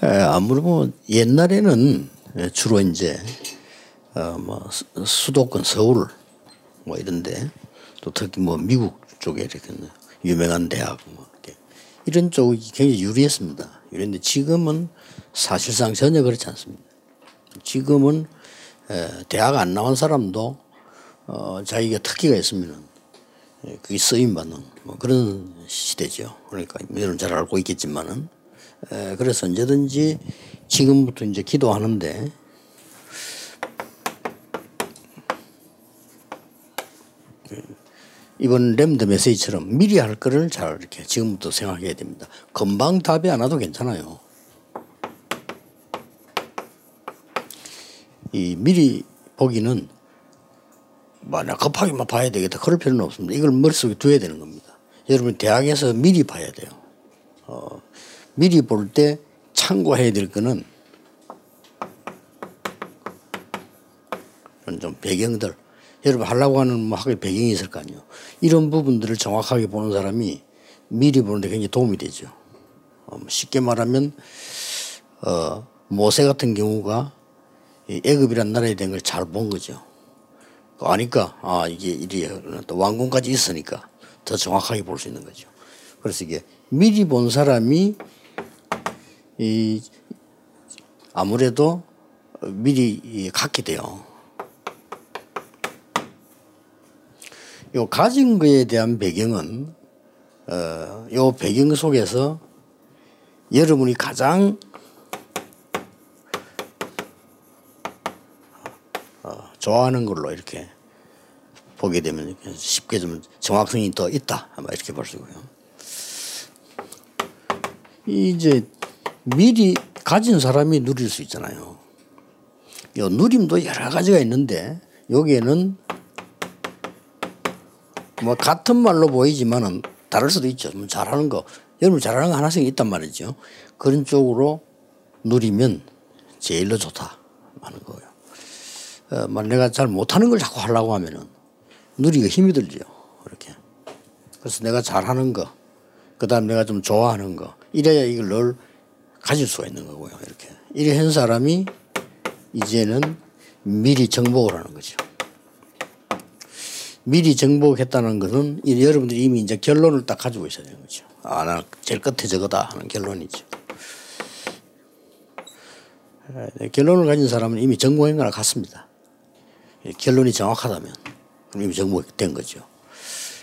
아무래도 뭐 옛날에는 주로 이제 어뭐 수도권 서울 뭐 이런데 또 특히 뭐 미국 쪽에 이렇게 유명한 대학 뭐 이렇게 이런 쪽이 굉장히 유리했습니다. 유리했는데 지금은 사실상 전혀 그렇지 않습니다. 지금은 대학 안 나온 사람도 어 자기가 특기가 있으면 그게 쓰임 받는 뭐 그런 시대죠. 그러니까 여러분 잘 알고 있겠지만은 그래서 언제든지 지금부터 이제 기도하는데 이번 램드 메시지처럼 미리 할 거를 잘 이렇게 지금부터 생각해야 됩니다. 금방 답이 안 와도 괜찮아요. 이 미리 보기는 뭐나 급하게 만 봐야 되겠다 그럴 필요는 없습니다. 이걸 머릿속에 두어야 되는 겁니다. 여러분 대학에서 미리 봐야 돼요. 어, 미리 볼 때 참고해야 될 거는 좀 배경들 여러분 하려고 하는 뭐 학교 배경이 있을 거 아니에요. 이런 부분들을 정확하게 보는 사람이 미리 보는데 굉장히 도움이 되죠. 어, 뭐 쉽게 말하면 어, 모세 같은 경우가 애급이란 나라에 된걸잘 본 거죠. 아니까 아 이게 이리 또 왕궁까지 있으니까 더 정확하게 볼 수 있는 거죠. 그래서 이게 미리 본 사람이 이 아무래도 미리 갖게 돼요. 요 가진 거에 대한 배경은 어, 요 배경 속에서 여러분이 가장 어, 좋아하는 걸로 이렇게 보게 되면 쉽게 좀 정확성이 더 있다 이렇게 볼수 있고요. 이제 미리 가진 사람이 누릴 수 있잖아요. 요 누림도 여러 가지가 있는데 여기에는 뭐 같은 말로 보이지만은 다를 수도 있죠. 뭐 잘하는 거 여러분 잘하는 거 하나씩 있단 말이죠. 그런 쪽으로 누리면 제일로 좋다 하는 거예요. 어, 만 내가 잘 못하는 걸 자꾸 하려고 하면은 누리기가 힘이 들죠. 이렇게. 그래서 내가 잘하는 거, 그 다음 내가 좀 좋아하는 거, 이래야 이걸 늘 가질 수가 있는 거고요. 이렇게. 이래 한 사람이 이제는 미리 정복을 하는 거죠. 미리 정복했다는 것은 여러분들이 이미 이제 결론을 딱 가지고 있어야 되는 거죠. 아, 나 제일 끝에 저거다 하는 결론이죠. 결론을 가진 사람은 이미 정복한 거나 같습니다. 결론이 정확하다면 이미 정복된 거죠.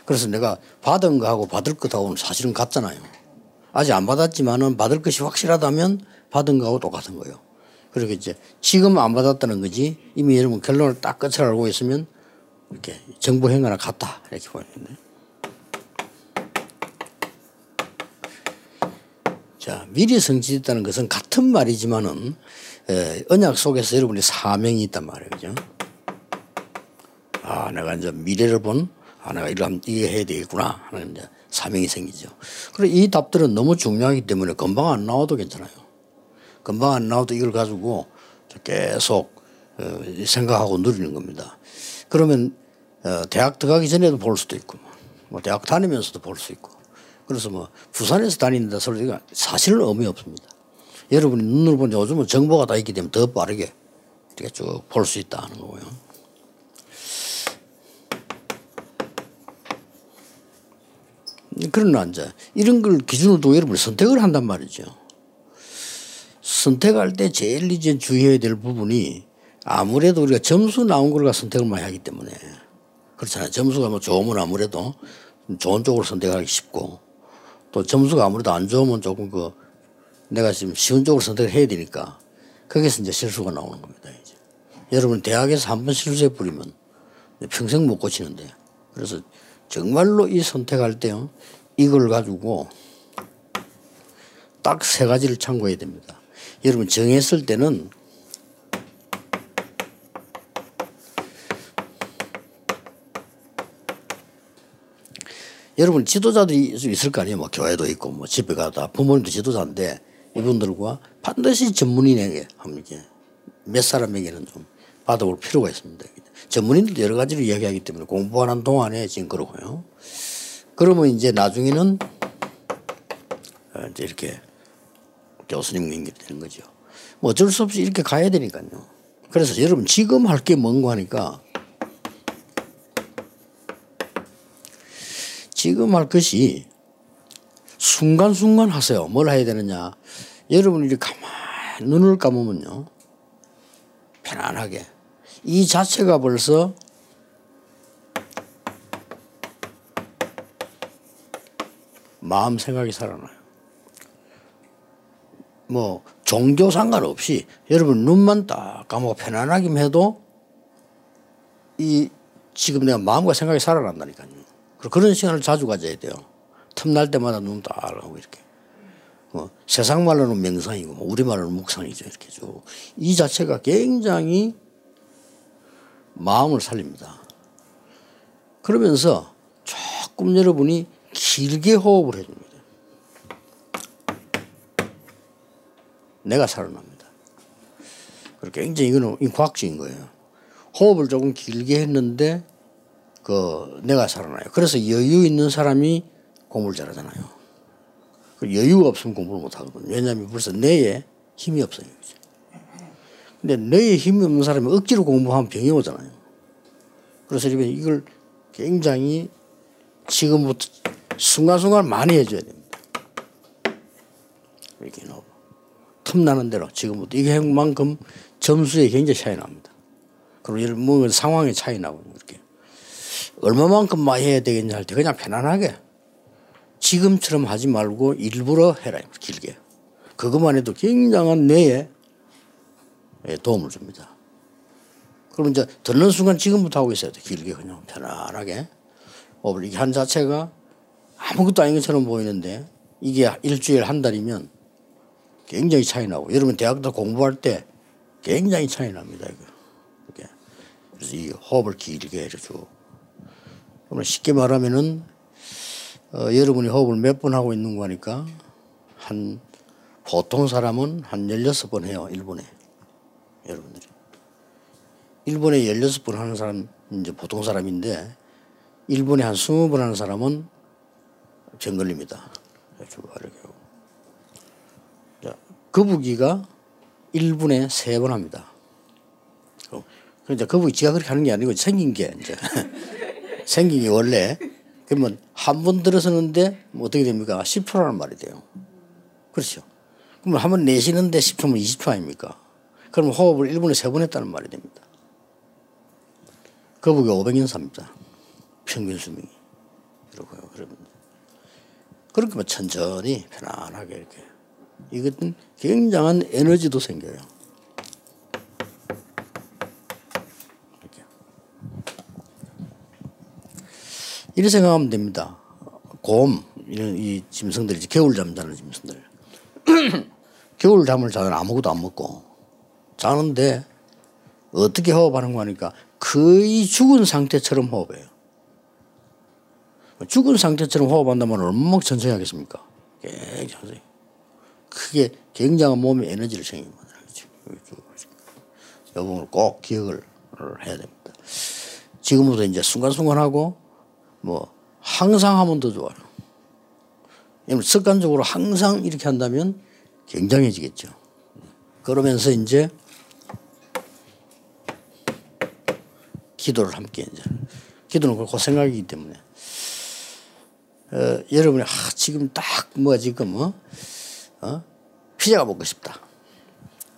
그래서 내가 받은 거하고 받을 것하고는 사실은 같잖아요. 아직 안 받았지만은 받을 것이 확실하다면 받은 거하고 똑같은 거예요. 그리고 이제 지금 안 받았다는 거지 이미 여러분 결론을 딱 끝을 알고 있으면 이렇게 정부 행위나 같다 이렇게 보이는데. 자 미리 성취됐다는 것은 같은 말이지만은 에, 언약 속에서 여러분이 사명이 있단 말이에요, 그죠? 아 내가 이제 미래를 본, 아 내가 이러 이게 해야 되겠구나 하는 이제 사명이 생기죠. 그리고 이 답들은 너무 중요하기 때문에 금방 안 나와도 괜찮아요. 금방 안 나와도 이걸 가지고 계속 어, 생각하고 누리는 겁니다. 그러면 어, 대학 들어가기 전에도 볼 수도 있고 뭐 대학 다니면서도 볼 수 있고 그래서 뭐 부산에서 다니는다 소리가 사실은 의미 없습니다. 여러분이 눈으로 보니 요즘은 정보가 다 있기 때문에 더 빠르게 이렇게 쭉 볼 수 있다 하는 거고요. 그러나 이제 이런 걸 기준으로 두고 여러분이 선택을 한단 말이죠. 선택할 때 제일 이제 주의해야 될 부분이 아무래도 우리가 점수 나온 걸 선택을 많이 하기 때문에 그렇잖아요. 점수가 뭐 좋으면 아무래도 좋은 쪽으로 선택하기 쉽고 또 점수가 아무래도 안 좋으면 조금 그 내가 지금 쉬운 쪽으로 선택을 해야 되니까 거기서 이제 실수가 나오는 겁니다. 이제. 여러분 대학에서 한 번 실수해 버리면 평생 못 고치는데 그래서 정말로 이 선택할 때요 이걸 가지고 딱 세 가지를 참고해야 됩니다. 여러분 정했을 때는 여러분 지도자들이 있을 거 아니에요. 뭐 교회도 있고 뭐 집에 가다 부모님도 지도자인데 이분들과 반드시 전문인에게 함께 몇 사람에게는 좀 받아볼 필요가 있습니다. 전문인들도 여러 가지를 이야기하기 때문에 공부하는 동안에 지금 그러고요. 그러면 이제 나중에는 어, 이제 이렇게 교수님 연결되는 거죠. 뭐 어쩔 수 없이 이렇게 가야 되니까요. 그래서 여러분 지금 할 게 뭔고 하니까 지금 할 것이 순간순간 하세요. 뭘 해야 되느냐. 여러분이 가만히 눈을 감으면요. 편안하게. 이 자체가 벌써 마음 생각이 살아나요. 뭐 종교 상관없이 여러분 눈만 딱 감고 편안하게 해도 이 지금 내가 마음과 생각이 살아난다니까요. 그런 시간을 자주 가져야 돼요. 틈날 때마다 눈 딱 하고 이렇게. 어, 세상 말로는 명상이고 뭐 우리 말로는 묵상이죠. 이렇게 쭉. 이 자체가 굉장히 마음을 살립니다. 그러면서 조금 여러분이 길게 호흡을 해줍니다. 내가 살아납니다. 굉장히 이거는 과학적인 거예요. 호흡을 조금 길게 했는데 그 내가 살아나요. 그래서 여유 있는 사람이 공부를 잘하잖아요. 그 여유가 없으면 공부를 못 하거든요. 왜냐하면 벌써 뇌에 힘이 없어요. 근데 뇌에 힘이 없는 사람이 억지로 공부하면 병이 오잖아요. 그래서 이걸 굉장히 지금부터 순간순간 많이 해줘야 됩니다. 이렇게 나오고. 틈나는 대로 지금부터 이게 만큼 점수에 굉장히 차이 납니다. 그리고 이런 뭐 상황에 차이 나고 이렇게 얼마만큼 많이 해야 되겠냐 할 때 그냥 편안하게 지금처럼 하지 말고 일부러 해라 길게 그것만 해도 굉장한 뇌에 도움을 줍니다. 그럼 이제 듣는 순간 지금부터 하고 있어야 돼 길게 그냥 편안하게 이게 한 자체가 아무것도 아닌 것처럼 보이는데 이게 일주일 한 달이면 굉장히 차이 나고 여러분 대학도 공부할 때 굉장히 차이 납니다. 이거. 이렇게. 그래서 이 호흡을 길게 해주고 그러면 쉽게 말하면은 어, 여러분이 호흡을 몇 번 하고 있는 거니까 한 보통 사람은 한 16번 해요. 일본에. 여러분들이. 일본에 16번 하는 사람 이제 보통 사람인데 일본에 한 20번 하는 사람은. 자, 거북이가 1분에 3번 합니다. 그러니까 거북이 지가 그렇게 하는 게 아니고 생긴 게 이제 생긴 게 원래 그러면 한 번 들어서는데 뭐 어떻게 됩니까? 10초라는 말이 돼요. 그렇죠. 그러면 한 번 내쉬는데 10초면 20초 아닙니까? 그러면 호흡을 1분에 3번 했다는 말이 됩니다. 거북이 500년 삽니다. 평균 수명이. 그렇고요. 그러면 그렇게 뭐 천천히 편안하게 이렇게 이것은 굉장한 에너지도 생겨요. 이렇게. 이렇게 생각하면 됩니다. 곰 이런 이 짐승들이 겨울 잠자는 짐승들. 겨울 잠을 자면 아무것도 안 먹고 자는데 어떻게 호흡하는 거 하니까 거의 죽은 상태처럼 호흡해요. 죽은 상태처럼 호흡한다면 얼마나 천천히 하겠습니까? 굉장히. 크게 굉장한 몸의 에너지를 생깁니다. 이 부분을 꼭 기억을 해야 됩니다. 지금부터 이제 순간순간 하고 뭐 항상 하면 더 좋아요. 습관적으로 항상 이렇게 한다면 굉장해지겠죠. 그러면서 이제 기도를 함께 이제 기도는 그 생각이기 때문에 어, 여러분이 아, 지금 딱 뭐 지금 어? 어? 피자가 먹고 싶다.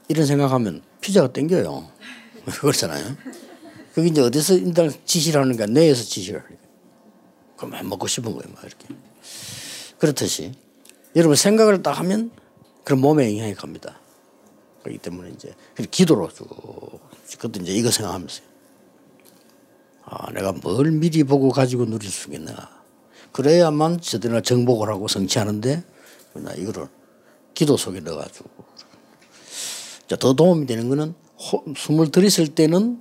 이런 생각하면 피자가 땡겨요. 그렇잖아요. 그게 이제 어디서 인당 지시를 하는가? 뇌에서 지시를 하니까. 그럼 먹고 싶은 거예요. 막 이렇게. 그렇듯이 여러분 생각을 딱 하면 그런 몸에 영향이 갑니다. 그렇기 때문에 이제 기도로 쭉 그것도 이제 이거 생각하면서 아 내가 뭘 미리 보고 가지고 누릴 수 있겠나? 그래야만 저들나 정복을 하고 성취하는데? 나 이거를 기도 속에 넣어가지고. 더 도움이 되는 거는 숨을 들이실 때는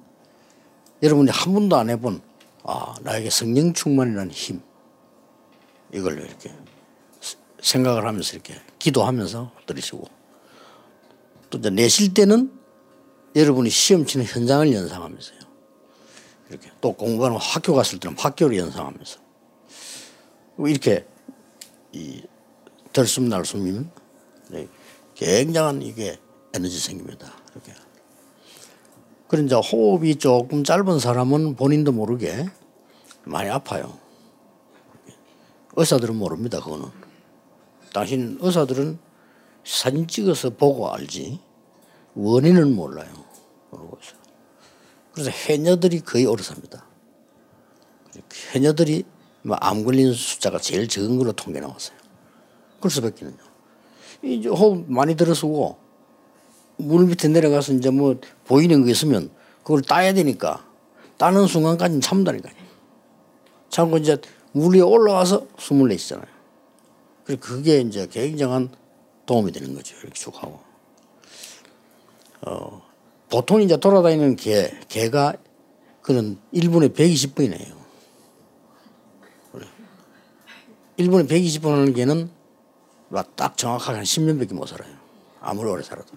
여러분이 한 번도 안 해본 아 나에게 성령 충만이라는 힘. 이걸 이렇게 생각을 하면서 이렇게 기도하면서 들이시고. 또 이제 내쉴 때는 여러분이 시험 치는 현장을 연상하면서요. 이렇게 또 공부하는 학교 갔을 때는 학교를 연상하면서 이렇게 이 들숨 날숨이면 네. 굉장한 이게 에너지 생깁니다. 이렇게. 그런 이제 호흡이 조금 짧은 사람은 본인도 모르게 많이 아파요. 의사들은 모릅니다. 그거는. 당신 의사들은 사진 찍어서 보고 알지 원인은 몰라요. 모르고 있어요. 그래서 해녀들이 거의 오래 삽니다. 해녀들이 뭐암 걸린 숫자가 제일 적은 걸로 통계 나왔어요. 그럴 수밖에는요. 이제 호흡 많이 들어쓰고 물 밑에 내려가서 이제 뭐 보이는 거 있으면 그걸 따야 되니까 따는 순간까지는 참다니까요. 참고 이제 물 위에 올라와서 숨을 내쉬잖아요. 그래서 그게 이제 굉장한 도움이 되는 거죠. 이렇게 쭉 하고. 어, 보통 이제 돌아다니는 개, 개가 그는 1분에 120번이네요. 1분에 120번 하는 개는 딱 정확하게 한 10년밖에 못 살아요. 아무리 오래 살아도.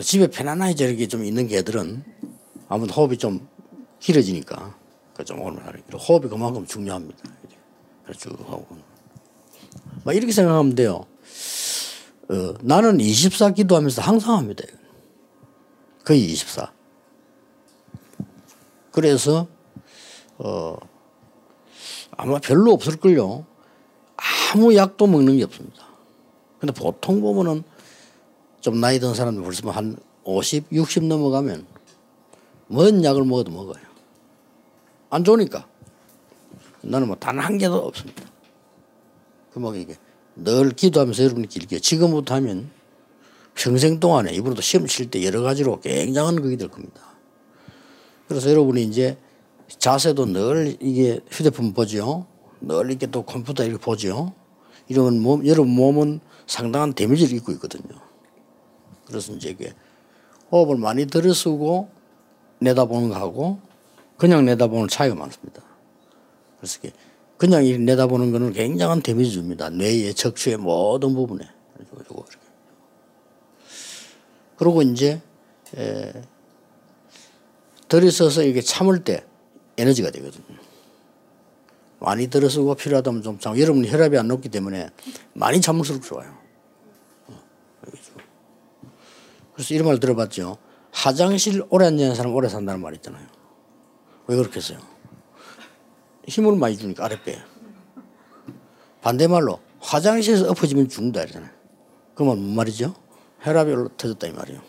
집에 편안하게 저렇게 좀 있는 개들은 아무래도 호흡이 좀 길어지니까 좀 오래 살아요. 호흡이 그만큼 중요합니다. 쭉 하고. 막 이렇게 생각하면 돼요. 어, 나는 24 기도하면서 항상 합니다. 거의 24. 그래서 어, 아마 별로 없을걸요. 아무 약도 먹는 게 없습니다. 근데 보통 보면은 좀 나이 든 사람들 벌써 한 50, 60 넘어가면 뭔 약을 먹어도 먹어요. 안 좋으니까. 나는 뭐 단 한 개도 없습니다. 그뭐 이게 늘 기도하면서 여러분이 길게 지금부터 하면 평생 동안에 이분도 시험 칠 때 여러 가지로 굉장한 그게 될 겁니다. 그래서 여러분이 이제 자세도 늘 이게 휴대폰 보죠. 늘 이렇게 또 컴퓨터 이렇게 보죠. 이러면 몸, 여러분 몸은 상당한 데미지를 입고 있거든요. 그래서 이제 이게 호흡을 많이 들이쓰고 내다보는 거하고 그냥 내다보는 차이가 많습니다. 그래서 이게 그냥 내다보는 거는 굉장한 데미지 줍니다. 뇌의 척추의 모든 부분에. 그 리고 이제 에, 들이서서 이게 참을 때 에너지가 되거든요. 많이 들어서고 필요하다면 좀 참. 여러분 혈압이 안 높기 때문에 많이 참을수록 좋아요. 어, 그래서 이런 말 들어봤죠. 화장실 오래 앉는 사람 오래 산다는 말 있잖아요. 왜 그렇게 했어요? 힘을 많이 주니까 아랫배에. 반대말로 화장실에서 엎어지면 죽는다 이러잖아요. 그러면 뭔 말이죠? 혈압이 터졌다 이 말이에요.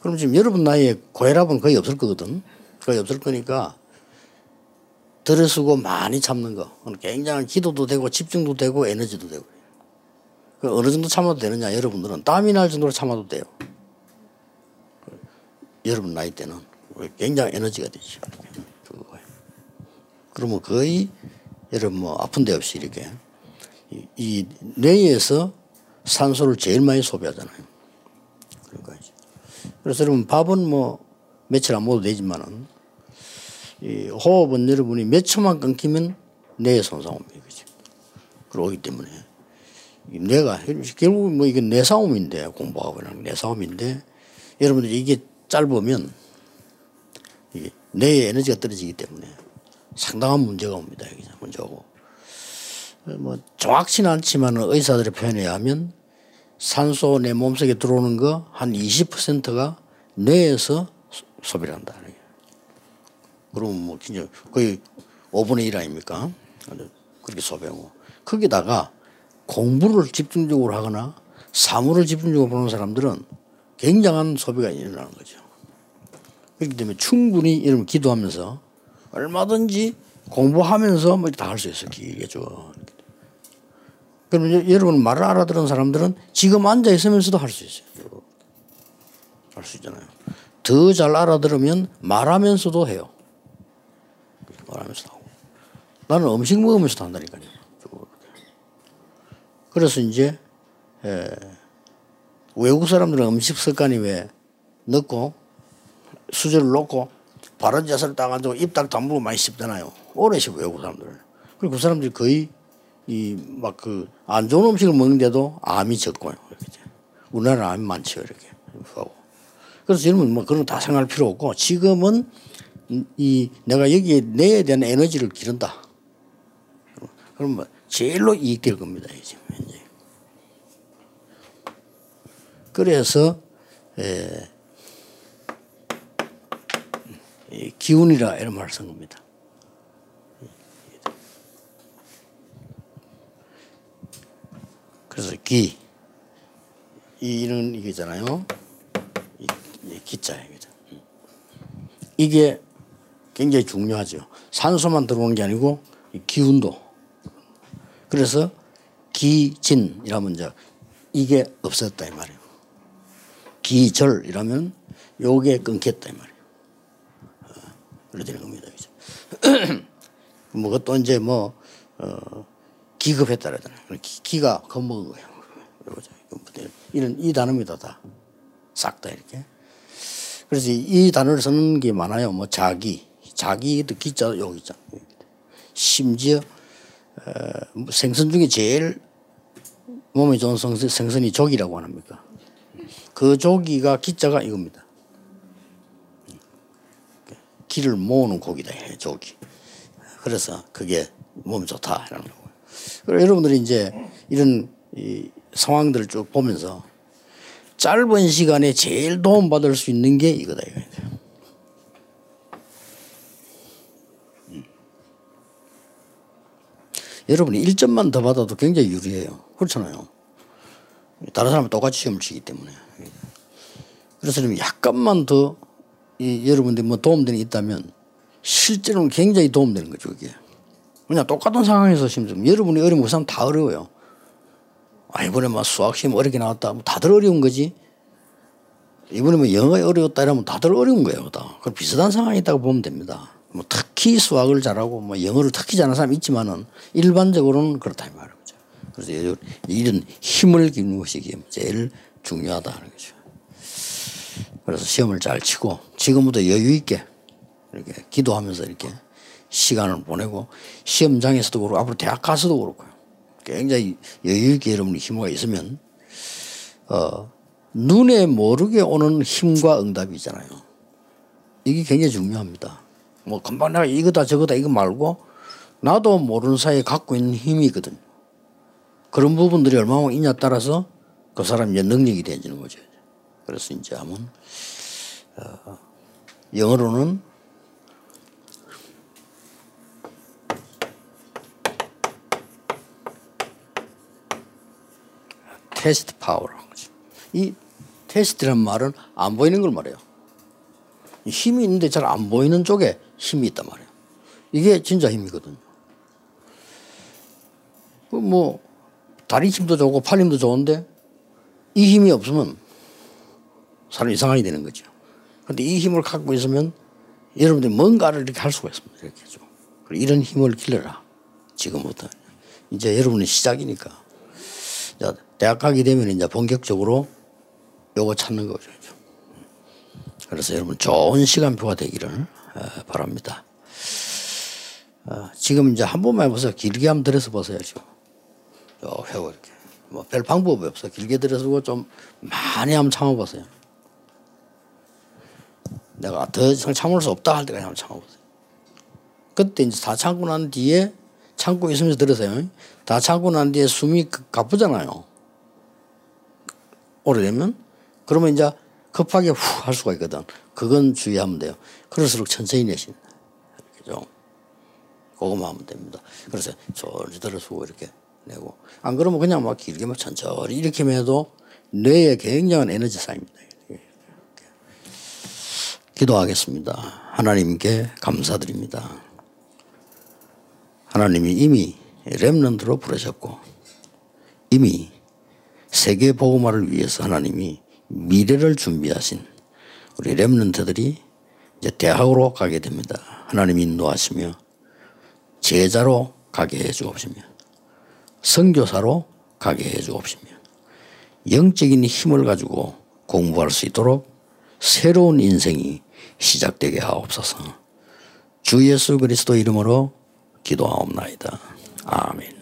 그럼 지금 여러분 나이에 고혈압은 거의 없을 거거든. 거의 없을 거니까 들어쓰고 많이 참는 거. 굉장한 기도도 되고 집중도 되고 에너지도 되고. 그 어느 정도 참아도 되느냐 여러분들은 땀이 날 정도로 참아도 돼요. 여러분 나이 때는 굉장히 에너지가 되죠. 그러면 거의 여러분 뭐 아픈 데 없이 이렇게 이, 이 뇌에서 산소를 제일 많이 소비하잖아요. 그러니까 그래서 여러분 밥은 뭐 며칠 안 먹어도 되지만은 이 호흡은 여러분이 몇 초만 끊기면 뇌에 손상 옵니다. 그죠? 그러기 때문에 뇌가 결국 뭐 이게 뇌 싸움인데 공부하고 뇌 싸움인데 여러분들이 이게 짧으면 이게 뇌의 에너지가 떨어지기 때문에 상당한 문제가 옵니다. 문제고 뭐 정확치는 않지만 의사들의 표현에 의하면 산소 내 몸속에 들어오는 거 한 20%가 뇌에서 소비를 한다. 그러면 뭐 진짜 거의 5분의 1 아닙니까? 그렇게 소비하고 거기다가 공부를 집중적으로 하거나 사물을 집중적으로 보는 사람들은 굉장한 소비가 일어나는 거죠. 그렇기 때문에 충분히 이런 기도하면서 얼마든지 공부하면서 뭐 다 할 수 있어 기계죠. 그러면 여러분 말을 알아들은 사람들은 지금 앉아 있으면서도 할 수 있어요. 할 수 있잖아요. 더 잘 알아들으면 말하면서도 해요. 말하면서도 하고. 나는 음식 먹으면서도 한다니까요. 그래서 이제 에, 외국 사람들은 음식 습관이 왜 넣고 수저를 놓고 바른 자세를 딱 앉고 입딱 다물고 많이 씹잖아요. 오래 씹어 외국 사람들. 그리고 그 사람들이 거의 이 막 그 안 좋은 음식을 먹는데도 암이 적고요. 이렇게. 우리나라 암이 많죠 이렇게. 그래서 여러분 뭐 그런 거다 생각할 필요 없고 지금은 이 내가 여기에 내에 대한 에너지를 기른다. 그러면 제일로 이익될 겁니다. 지금 현재. 그래서 에, 기운이라 이런 말을 쓴 겁니다. 그래서 기 이는 이게잖아요. 이, 기자 이거죠. 이게 굉장히 중요하죠. 산소만 들어오는 게 아니고 기운도. 그래서 기진 이라면 이제 이게 없었다 이 말이에요. 기절 이라면 요게 끊겼다 이 말이에요. 그렇게 되는 겁니다. 뭐 그것도 이제 뭐 어, 기급했다 그러잖아요. 기가 겁먹은 거예요. 이런 이 단어입니다 다. 싹 다 이렇게. 그래서 이 단어를 쓰는 게 많아요. 뭐 자기, 자기도 기자 여기 있잖 심지어 어, 생선 중에 제일 몸에 좋은 생선, 생선이 조기라고 합니까? 그 조기가 기자가 이겁니다. 기를 모으는 고기다, 조기. 그래서 그게 몸 좋다, 이런 거고요. 그리고 여러분들이 이제 이런 이 상황들을 쭉 보면서 짧은 시간에 제일 도움받을 수 있는 게 이거다, 이거 음. 여러분이 1점만 더 받아도 굉장히 유리해요. 그렇잖아요. 다른 사람은 똑같이 시험을 치기 때문에. 그래서 약간만 더 이, 여러분들이 뭐 도움되는 게 있다면 실제로는 굉장히 도움되는 거죠, 이게. 그냥 똑같은 상황에서 심지어 여러분이 어려운 그 사람 다 어려워요. 아, 이번에 막 수학 시험 어렵게 나왔다. 뭐 다들 어려운 거지. 이번에 뭐 영어가 어려웠다 이러면 다들 어려운 거예요. 다. 그 비슷한 상황이 있다고 보면 됩니다. 뭐 특히 수학을 잘하고 뭐 영어를 특히 잘하는 사람이 있지만은 일반적으로는 그렇다 이 말이죠. 그래서 이런 힘을 기는 것이 제일 중요하다는 거죠. 그래서 시험을 잘 치고 지금부터 여유 있게 이렇게 기도하면서 이렇게 시간을 보내고 시험장에서도 그렇고 앞으로 대학 가서도 그렇고요. 굉장히 여유 있게 여러분이 힘과 있으면 어, 눈에 모르게 오는 힘과 응답이 있잖아요. 이게 굉장히 중요합니다. 뭐 금방 내가 이거다 저거다 이거 말고 나도 모르는 사이에 갖고 있는 힘이 있거든. 그런 부분들이 얼마나 있냐 따라서 그 사람의 능력이 되어지는 거죠. 그래서 이제 하면 어, 영어로는 depth power라는 거죠. 이 depth라는 말은 안 보이는 걸 말해요. 힘이 있는데 잘 안 보이는 쪽에 힘이 있단 말이에요. 이게 진짜 힘이거든요. 그뭐 다리 힘도 좋고 팔 힘도 좋은데 이 힘이 없으면 사람 이상하게 되는 거죠. 근데 이 힘을 갖고 있으면 여러분들이 뭔가를 이렇게 할 수가 있습니다. 이렇게 좀. 이런 힘을 길러라. 지금부터. 이제 여러분의 시작이니까. 대학 가게 되면 이제 본격적으로 요거 찾는 거죠. 그래서 여러분 좋은 시간표가 되기를 어, 바랍니다. 어, 지금 이제 한 번만 해보세요. 길게 한번 들어서 보세요쭉 해고 이렇게. 뭐 별 방법이 없어. 길게 들어서고 좀 많이 한번 참아보세요. 내가 더 이상 참을 수 없다 할 때까지 한번 참아보세요. 그때 이제 다 참고 난 뒤에 참고 있으면서 들으세요. 다 참고 난 뒤에 숨이 가쁘잖아요. 오래되면 그러면 이제 급하게 후 할 수가 있거든. 그건 주의하면 돼요. 그럴수록 천천히 내신다. 그죠? 그거만 하면 됩니다. 그래서 저리 들어서고 이렇게 내고 안 그러면 그냥 막 길게 막 천천히 이렇게 해도 뇌에 굉장한 에너지 쌓입니다. 기도하겠습니다. 하나님께 감사드립니다. 하나님이 이미 렘넌트로 부르셨고 이미 세계 보고마를 위해서 하나님이 미래를 준비하신 우리 렘넌트들이 이제 대학으로 가게 됩니다. 하나님이 인도하시며 제자로 가게 해 주옵시며 선교사로 가게 해 주옵시며 영적인 힘을 가지고 공부할 수 있도록 새로운 인생이 시작되게 하옵소서. 주 예수 그리스도 이름으로 기도하옵나이다. 아멘.